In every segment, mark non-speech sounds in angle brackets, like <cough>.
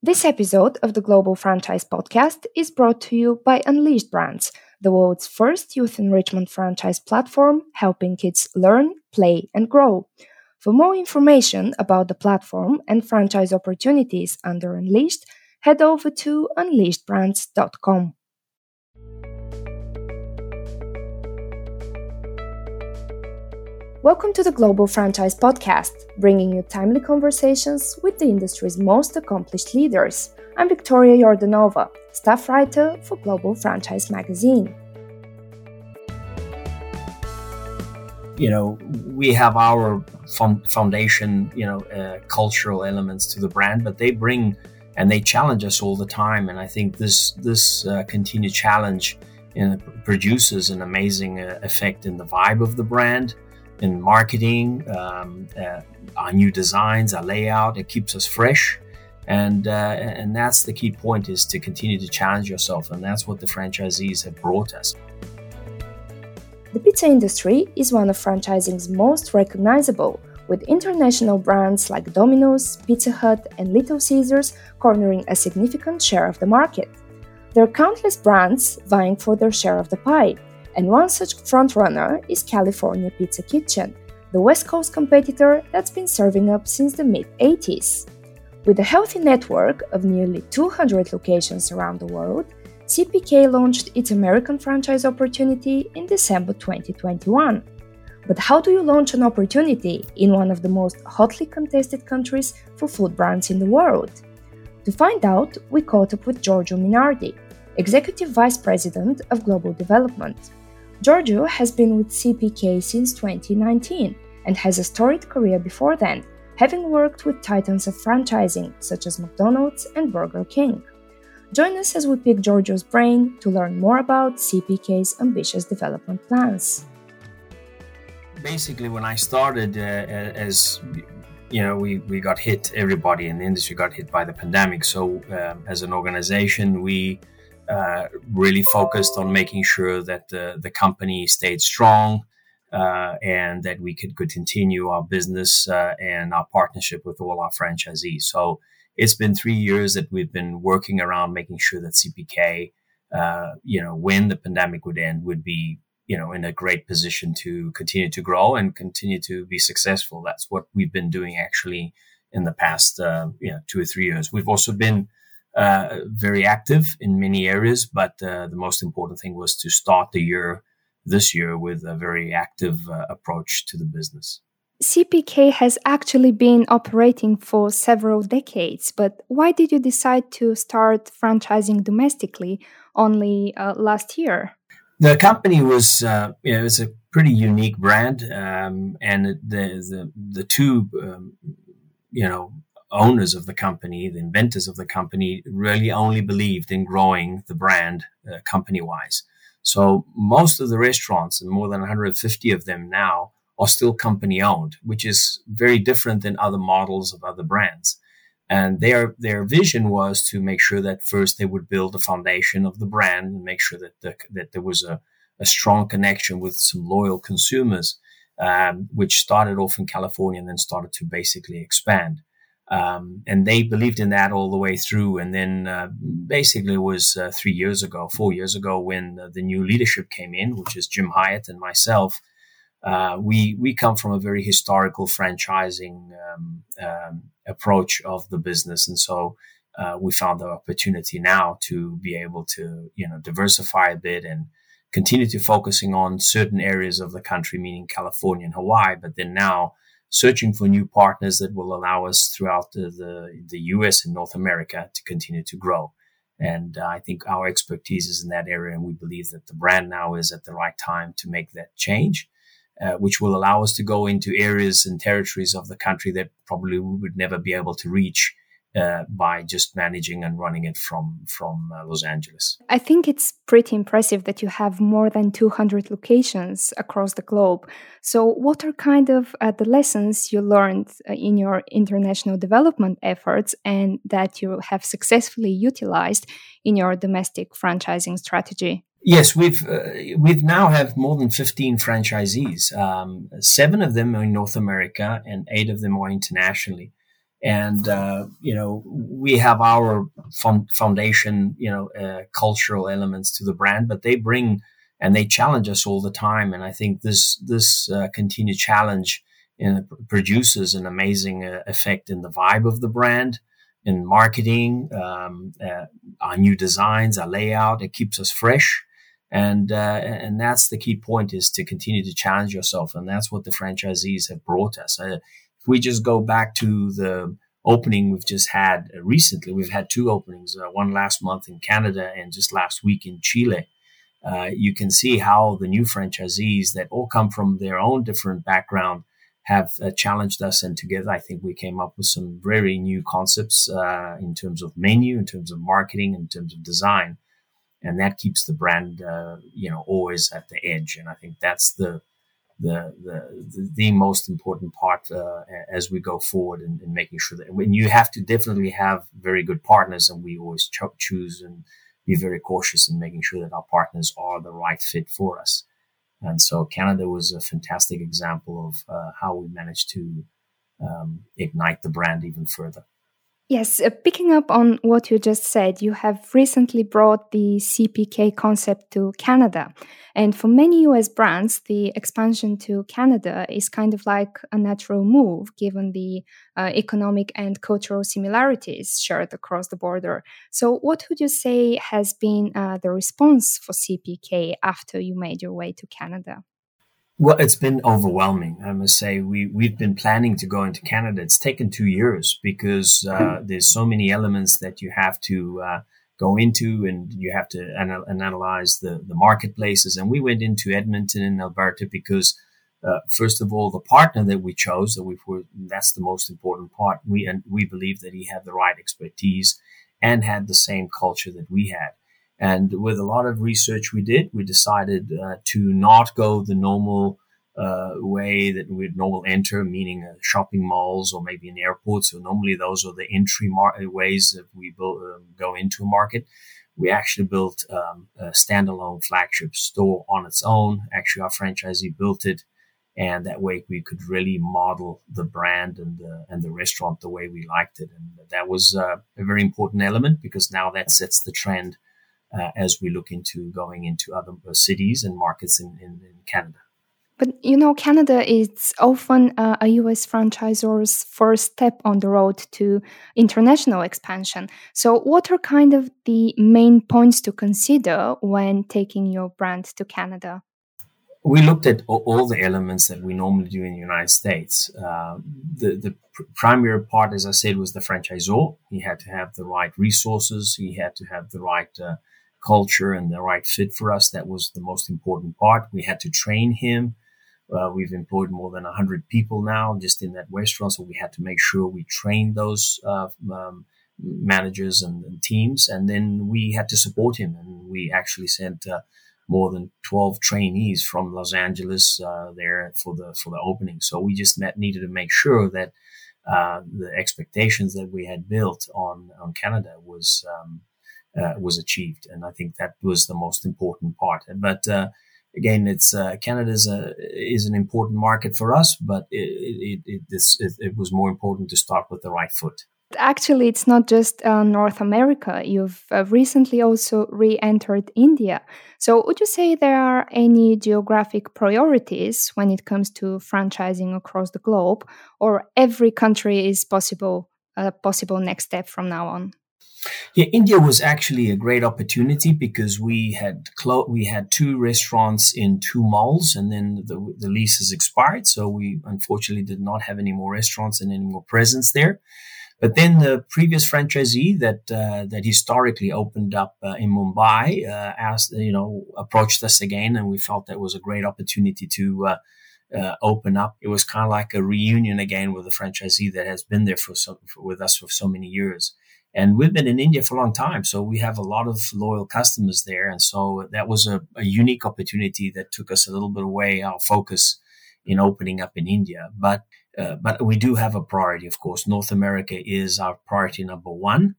This episode of the Global Franchise Podcast is brought to you by Unleashed Brands, the world's first youth enrichment franchise platform helping kids learn, play, and grow. For more information about the platform and franchise opportunities under Unleashed, head over to unleashedbrands.com. Welcome to the Global Franchise Podcast, bringing you timely conversations with the industry's most accomplished leaders. I'm Victoria Jordanova, staff writer for Global Franchise Magazine. You know, we have our foundation, you know, uh, cultural elements to the brand, but they bring and they challenge us all the time. And I think this this uh, continued challenge you know, produces an amazing uh, effect in the vibe of the brand in marketing, um, uh, our new designs, our layout. It keeps us fresh, and uh, and that's the key point: is to continue to challenge yourself, and that's what the franchisees have brought us. The pizza industry is one of franchising's most recognizable, with international brands like Domino's, Pizza Hut, and Little Caesars cornering a significant share of the market. There are countless brands vying for their share of the pie, and one such frontrunner is California Pizza Kitchen, the West Coast competitor that's been serving up since the mid 80s. With a healthy network of nearly 200 locations around the world, CPK launched its American franchise opportunity in December 2021. But how do you launch an opportunity in one of the most hotly contested countries for food brands in the world? To find out, we caught up with Giorgio Minardi, Executive Vice President of Global Development. Giorgio has been with CPK since 2019 and has a storied career before then, having worked with titans of franchising such as McDonald's and Burger King. Join us as we pick Giorgio's brain to learn more about CPK's ambitious development plans. Basically, when I started, uh, as you know, we, we got hit, everybody in the industry got hit by the pandemic. So, um, as an organization, we uh, really focused on making sure that the, the company stayed strong uh, and that we could, could continue our business uh, and our partnership with all our franchisees. So it's been three years that we've been working around making sure that CPK, uh, you know, when the pandemic would end, would be you know in a great position to continue to grow and continue to be successful. That's what we've been doing actually in the past uh, you know two or three years. We've also been uh, very active in many areas, but uh, the most important thing was to start the year this year with a very active uh, approach to the business. CPK has actually been operating for several decades, but why did you decide to start franchising domestically only uh, last year? The company was, uh, you know, it was a pretty unique brand, um, and the the the two, um, you know, owners of the company, the inventors of the company, really only believed in growing the brand uh, company wise. So most of the restaurants, and more than 150 of them now, are still company owned, which is very different than other models of other brands. And their their vision was to make sure that first they would build the foundation of the brand and make sure that the, that there was a, a strong connection with some loyal consumers, um, which started off in California and then started to basically expand. Um, and they believed in that all the way through. And then uh, basically it was uh, three years ago, four years ago, when uh, the new leadership came in, which is Jim Hyatt and myself. Uh, we we come from a very historical franchising um, um, approach of the business, and so uh, we found the opportunity now to be able to you know diversify a bit and continue to focusing on certain areas of the country, meaning California and Hawaii, but then now searching for new partners that will allow us throughout the, the, the US and North America to continue to grow. And uh, I think our expertise is in that area. And we believe that the brand now is at the right time to make that change, uh, which will allow us to go into areas and territories of the country that probably we would never be able to reach uh, by just managing and running it from from uh, Los Angeles. I think it's pretty impressive that you have more than 200 locations across the globe. So, what are kind of uh, the lessons you learned uh, in your international development efforts and that you have successfully utilized in your domestic franchising strategy? Yes, we've uh, we've now have more than 15 franchisees. Um, seven of them are in North America, and eight of them are internationally. And uh, you know we have our foundation you know uh, cultural elements to the brand but they bring and they challenge us all the time. And i think this this uh, continued challenge in, produces an amazing uh, effect in the vibe of the brand in marketing um, uh, our new designs our layout. It keeps us fresh. And uh, and that's the key point is to continue to challenge yourself. And that's what the franchisees have brought us we just go back to the opening we've just had uh, recently, we've had two openings, uh, one last month in Canada and just last week in Chile. Uh, you can see how the new franchisees that all come from their own different background have uh, challenged us, and together I think we came up with some very new concepts uh, in terms of menu, in terms of marketing, in terms of design, and that keeps the brand, uh, you know, always at the edge. And I think that's the the the the most important part uh, as we go forward in, in, making sure that when you have to definitely have very good partners, and we always cho- choose and be very cautious in making sure that our partners are the right fit for us. And so Canada was a fantastic example of uh, how we managed to um, ignite the brand even further. Yes, uh, picking up on what you just said, you have recently brought the CPK concept to Canada. And for many US brands, the expansion to Canada is kind of like a natural move given the uh, economic and cultural similarities shared across the border. So, what would you say has been uh, the response for CPK after you made your way to Canada? Well, it's been overwhelming. I must say, we we've been planning to go into Canada. It's taken two years because uh, there's so many elements that you have to uh, go into, and you have to anal- analyze the the marketplaces. And we went into Edmonton in Alberta because, uh, first of all, the partner that we chose that we were that's the most important part. We and we believe that he had the right expertise and had the same culture that we had. And with a lot of research we did, we decided uh, to not go the normal uh, way that we'd normally enter, meaning uh, shopping malls or maybe in airports. So normally those are the entry mar- ways that we build, um, go into a market. We actually built um, a standalone flagship store on its own. Actually, our franchisee built it, and that way we could really model the brand and the and the restaurant the way we liked it. And that was uh, a very important element because now that sets the trend uh, as we look into going into other uh, cities and markets in, in, in Canada. But you know, Canada is often uh, a US franchisor's first step on the road to international expansion. So, what are kind of the main points to consider when taking your brand to Canada? We looked at all the elements that we normally do in the United States. Uh, the the pr- primary part, as I said, was the franchisor. He had to have the right resources. He had to have the right uh, culture and the right fit for us. That was the most important part. We had to train him. Uh, we've employed more than 100 people now just in that restaurant. So we had to make sure we trained those uh, um, managers and, and, teams. And then we had to support him. And we actually sent uh, more than 12 trainees from Los Angeles uh, there for the, for the opening. So we just met, needed to make sure that uh, the expectations that we had built on, on Canada was, um, uh, was achieved. And I think that was the most important part. But uh, again, it's uh, Canada is, a, is an important market for us, but it, it, it, it, was more important to start with the right foot. Actually, it's not just uh, North America. You've uh, recently also re entered India. So, would you say there are any geographic priorities when it comes to franchising across the globe, or every country is possible a possible next step from now on? Yeah, India was actually a great opportunity because we had clo- we had two restaurants in two malls, and then the, the leases expired, so we unfortunately did not have any more restaurants and any more presence there. But then the previous franchisee that uh, that historically opened up uh, in Mumbai uh, asked, you know, approached us again, and we felt that was a great opportunity to uh, uh, open up. It was kind of like a reunion again with a franchisee that has been there for, so, for with us for so many years. And we've been in India for a long time. So we have a lot of loyal customers there. And so that was a, a unique opportunity that took us a little bit away our focus in opening up in India. But, uh, but we do have a priority, of course. North America is our priority number one.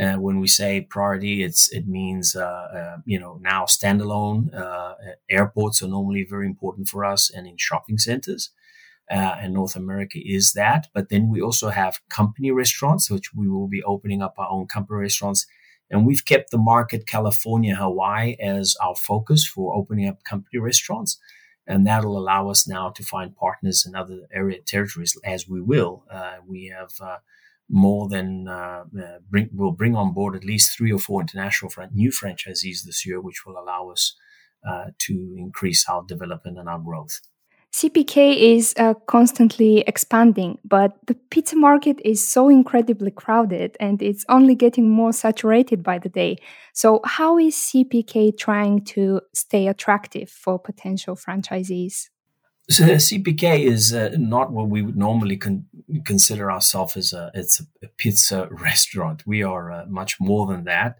Uh, when we say priority, it's it means uh, uh, you know now standalone uh, airports are normally very important for us, and in shopping centers. Uh, and North America is that. But then we also have company restaurants, which we will be opening up our own company restaurants. And we've kept the market California, Hawaii as our focus for opening up company restaurants. And that'll allow us now to find partners in other area territories as we will. Uh, we have uh, more than uh, uh bring, we'll bring on board at least three or four international fran- new franchisees this year, which will allow us uh, to increase our development and our growth. CPK is uh, constantly expanding, but the pizza market is so incredibly crowded and it's only getting more saturated by the day. So, how is CPK trying to stay attractive for potential franchisees? So CPK is uh, not what we would normally con- consider ourselves as a it's a, pizza <laughs> restaurant. We are uh, much more than that,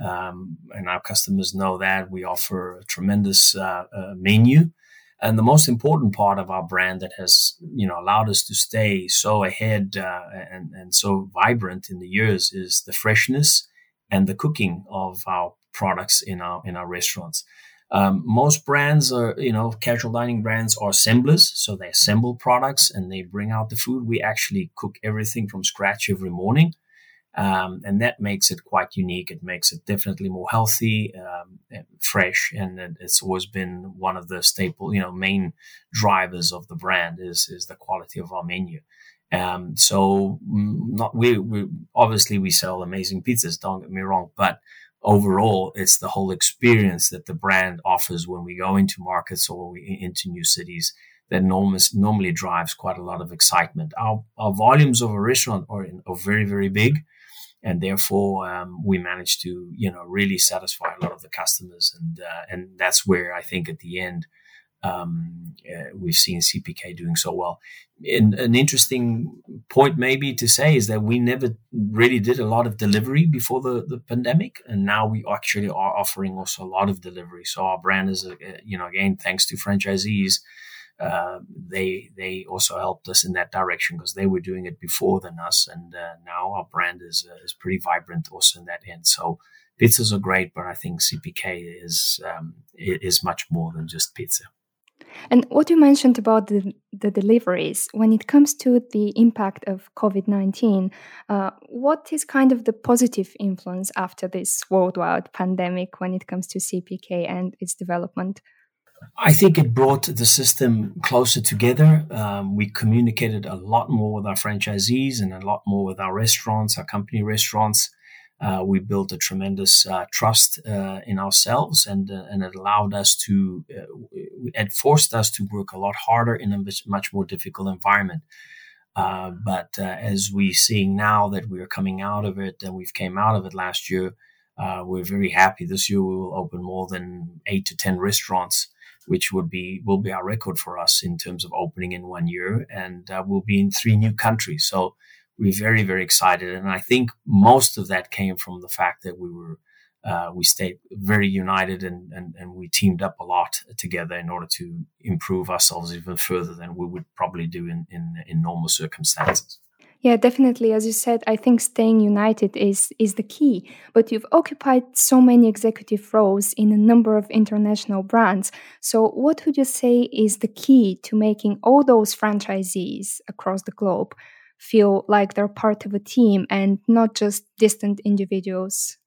um, and our customers know that we offer a tremendous uh, uh menu. And the most important part of our brand that has, you know, allowed us to stay so ahead uh, and, and so vibrant in the years is the freshness and the cooking of our products in our in our restaurants. Um, most brands are, you know, casual dining brands are assemblers, so they assemble products and they bring out the food. We actually cook everything from scratch every morning. Um, and that makes it quite unique. It makes it definitely more healthy, um, and fresh, and it's always been one of the staple, you know, main drivers of the brand is is the quality of our menu. Um, so, mm, not we, we obviously we sell amazing pizzas. Don't get me wrong, but overall, it's the whole experience that the brand offers when we go into markets or we, into new cities that normally drives quite a lot of excitement. Our, our volumes of a restaurant are, are very, very big and therefore um, we managed to you know really satisfy a lot of the customers and uh, and that's where I think at the end um, uh, we've seen CPK doing so well. And an interesting point maybe to say is that we never really did a lot of delivery before the, the pandemic, and now we actually are offering also a lot of delivery. So our brand is, uh, you know, again thanks to franchisees uh, they they also helped us in that direction because they were doing it before than us, and uh, now our brand is uh, is pretty vibrant also in that end. So pizzas are great, but I think CPK is um, is much more than just pizza. And what you mentioned about the, the deliveries, when it comes to the impact of COVID 19, uh, what is kind of the positive influence after this worldwide pandemic when it comes to CPK and its development? I think it brought the system closer together. Um, we communicated a lot more with our franchisees and a lot more with our restaurants, our company restaurants. Uh, we built a tremendous uh, trust uh, in ourselves, and uh, and it allowed us to, uh, it forced us to work a lot harder in a much more difficult environment. Uh, but as we're seeing now that we are coming out of it, and we've came out of it last year, we're very happy. This year we will open more than eight to ten restaurants which would be will be our record for us in terms of opening in one year, and uh, we'll be in three new countries. So we're very very excited, and I think most of that came from the fact that we were. Uh, we stayed very united and, and, and we teamed up a lot together in order to improve ourselves even further than we would probably do in, in, in normal circumstances. Yeah, definitely. As you said, I think staying united is is the key. But you've occupied so many executive roles in a number of international brands. So, what would you say is the key to making all those franchisees across the globe feel like they're part of a team and not just distant individuals?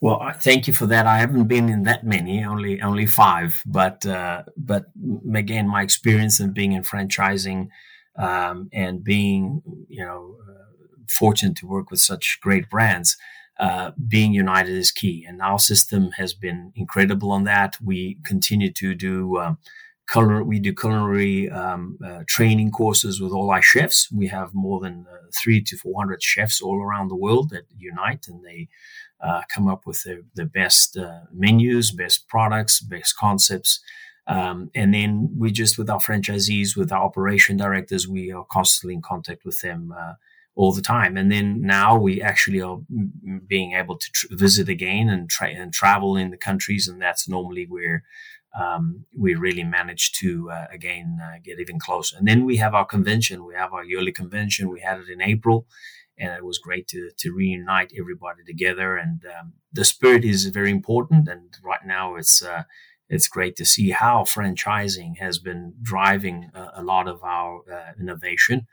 Well, thank you for that. I haven't been in that many, only only five. But uh, but again, my experience in being in franchising um, and being you know uh, fortunate to work with such great brands uh, being united is key. And our system has been incredible on that. We continue to do um, color we do culinary um, uh, training courses with all our chefs. We have more than uh, three to 400 chefs all around the world that unite and they uh, come up with the, the best uh, menus best products best concepts um, and then we just, with our franchisees, with our operation directors, we are constantly in contact with them uh, all the time. And then now we actually are being able to tr- visit again and, tra- and travel in the countries. And that's normally where um, we really manage to, uh, again, uh, get even closer. And then we have our convention. We have our yearly convention. We had it in April. And it was great to, to reunite everybody together. And um, the spirit is very important. And right now it's, uh, it's great to see how franchising has been driving a, a lot of our uh, innovation.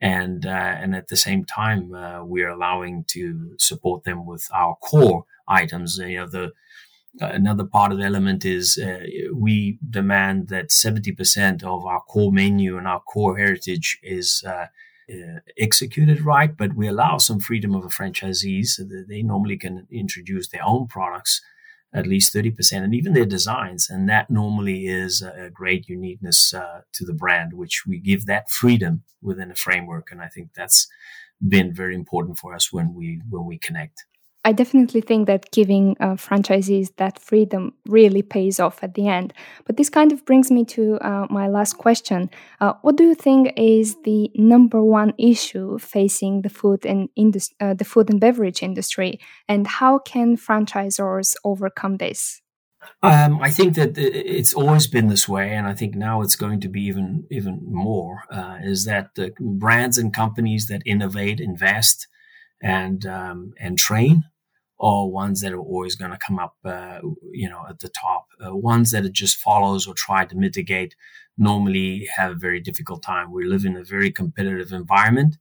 And, uh, and at the same time, uh, we're allowing to support them with our core items. You know, the, another part of the element is uh, we demand that 70% of our core menu and our core heritage is uh, uh, executed right, but we allow some freedom of the franchisees so that they normally can introduce their own products at least 30% and even their designs. And that normally is a great uniqueness uh, to the brand, which we give that freedom within a framework. And I think that's been very important for us when we, when we connect. I definitely think that giving uh, franchisees that freedom really pays off at the end. But this kind of brings me to uh, my last question. Uh, what do you think is the number one issue facing the food and uh, the food and beverage industry, and how can franchisors overcome this? Um, I think that it's always been this way, and I think now it's going to be even even more. Uh, is that the brands and companies that innovate, invest, and um, and train or ones that are always going to come up, uh, you know, at the top. Uh, ones that it just follows or try to mitigate normally have a very difficult time. We live in a very competitive environment.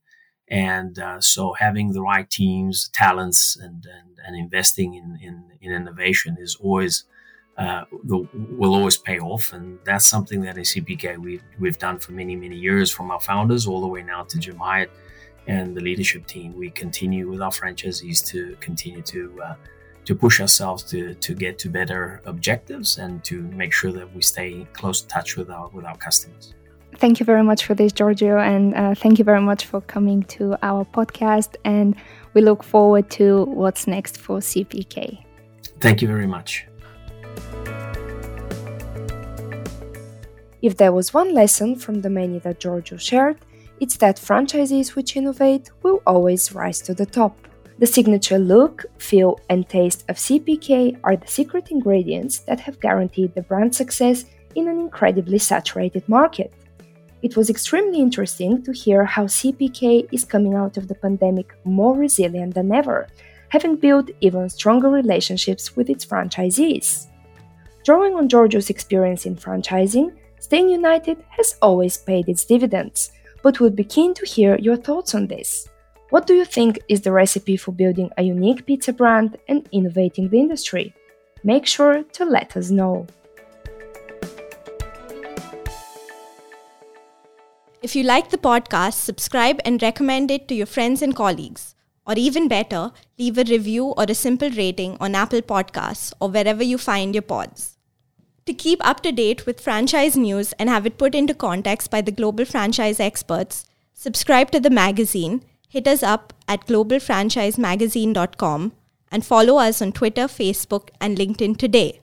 And uh, so having the right teams, talents, and, and, and investing in, in, in, innovation is always, uh, the, will always pay off. And that's something that in CPK we've, we've done for many, many years from our founders all the way now to Jim Hyatt and the leadership team, we continue with our franchisees to continue to uh, to push ourselves to to get to better objectives and to make sure that we stay close touch with our with our customers. Thank you very much for this, Giorgio, and uh, thank you very much for coming to our podcast. And we look forward to what's next for CPK. Thank you very much. If there was one lesson from the many that Giorgio shared, it's that franchisees which innovate will always rise to the top. The signature look, feel, and taste of CPK are the secret ingredients that have guaranteed the brand success in an incredibly saturated market. It was extremely interesting to hear how CPK is coming out of the pandemic more resilient than ever, having built even stronger relationships with its franchisees. Drawing on Giorgio's experience in franchising, staying united has always paid its dividends but would be keen to hear your thoughts on this. What do you think is the recipe for building a unique pizza brand and innovating the industry? Make sure to let us know. If you like the podcast, subscribe and recommend it to your friends and colleagues. Or even better, leave a review or a simple rating on Apple Podcasts or wherever you find your pods. To keep up to date with franchise news and have it put into context by the global franchise experts, subscribe to the magazine, hit us up at globalfranchisemagazine.com, and follow us on Twitter, Facebook, and LinkedIn today.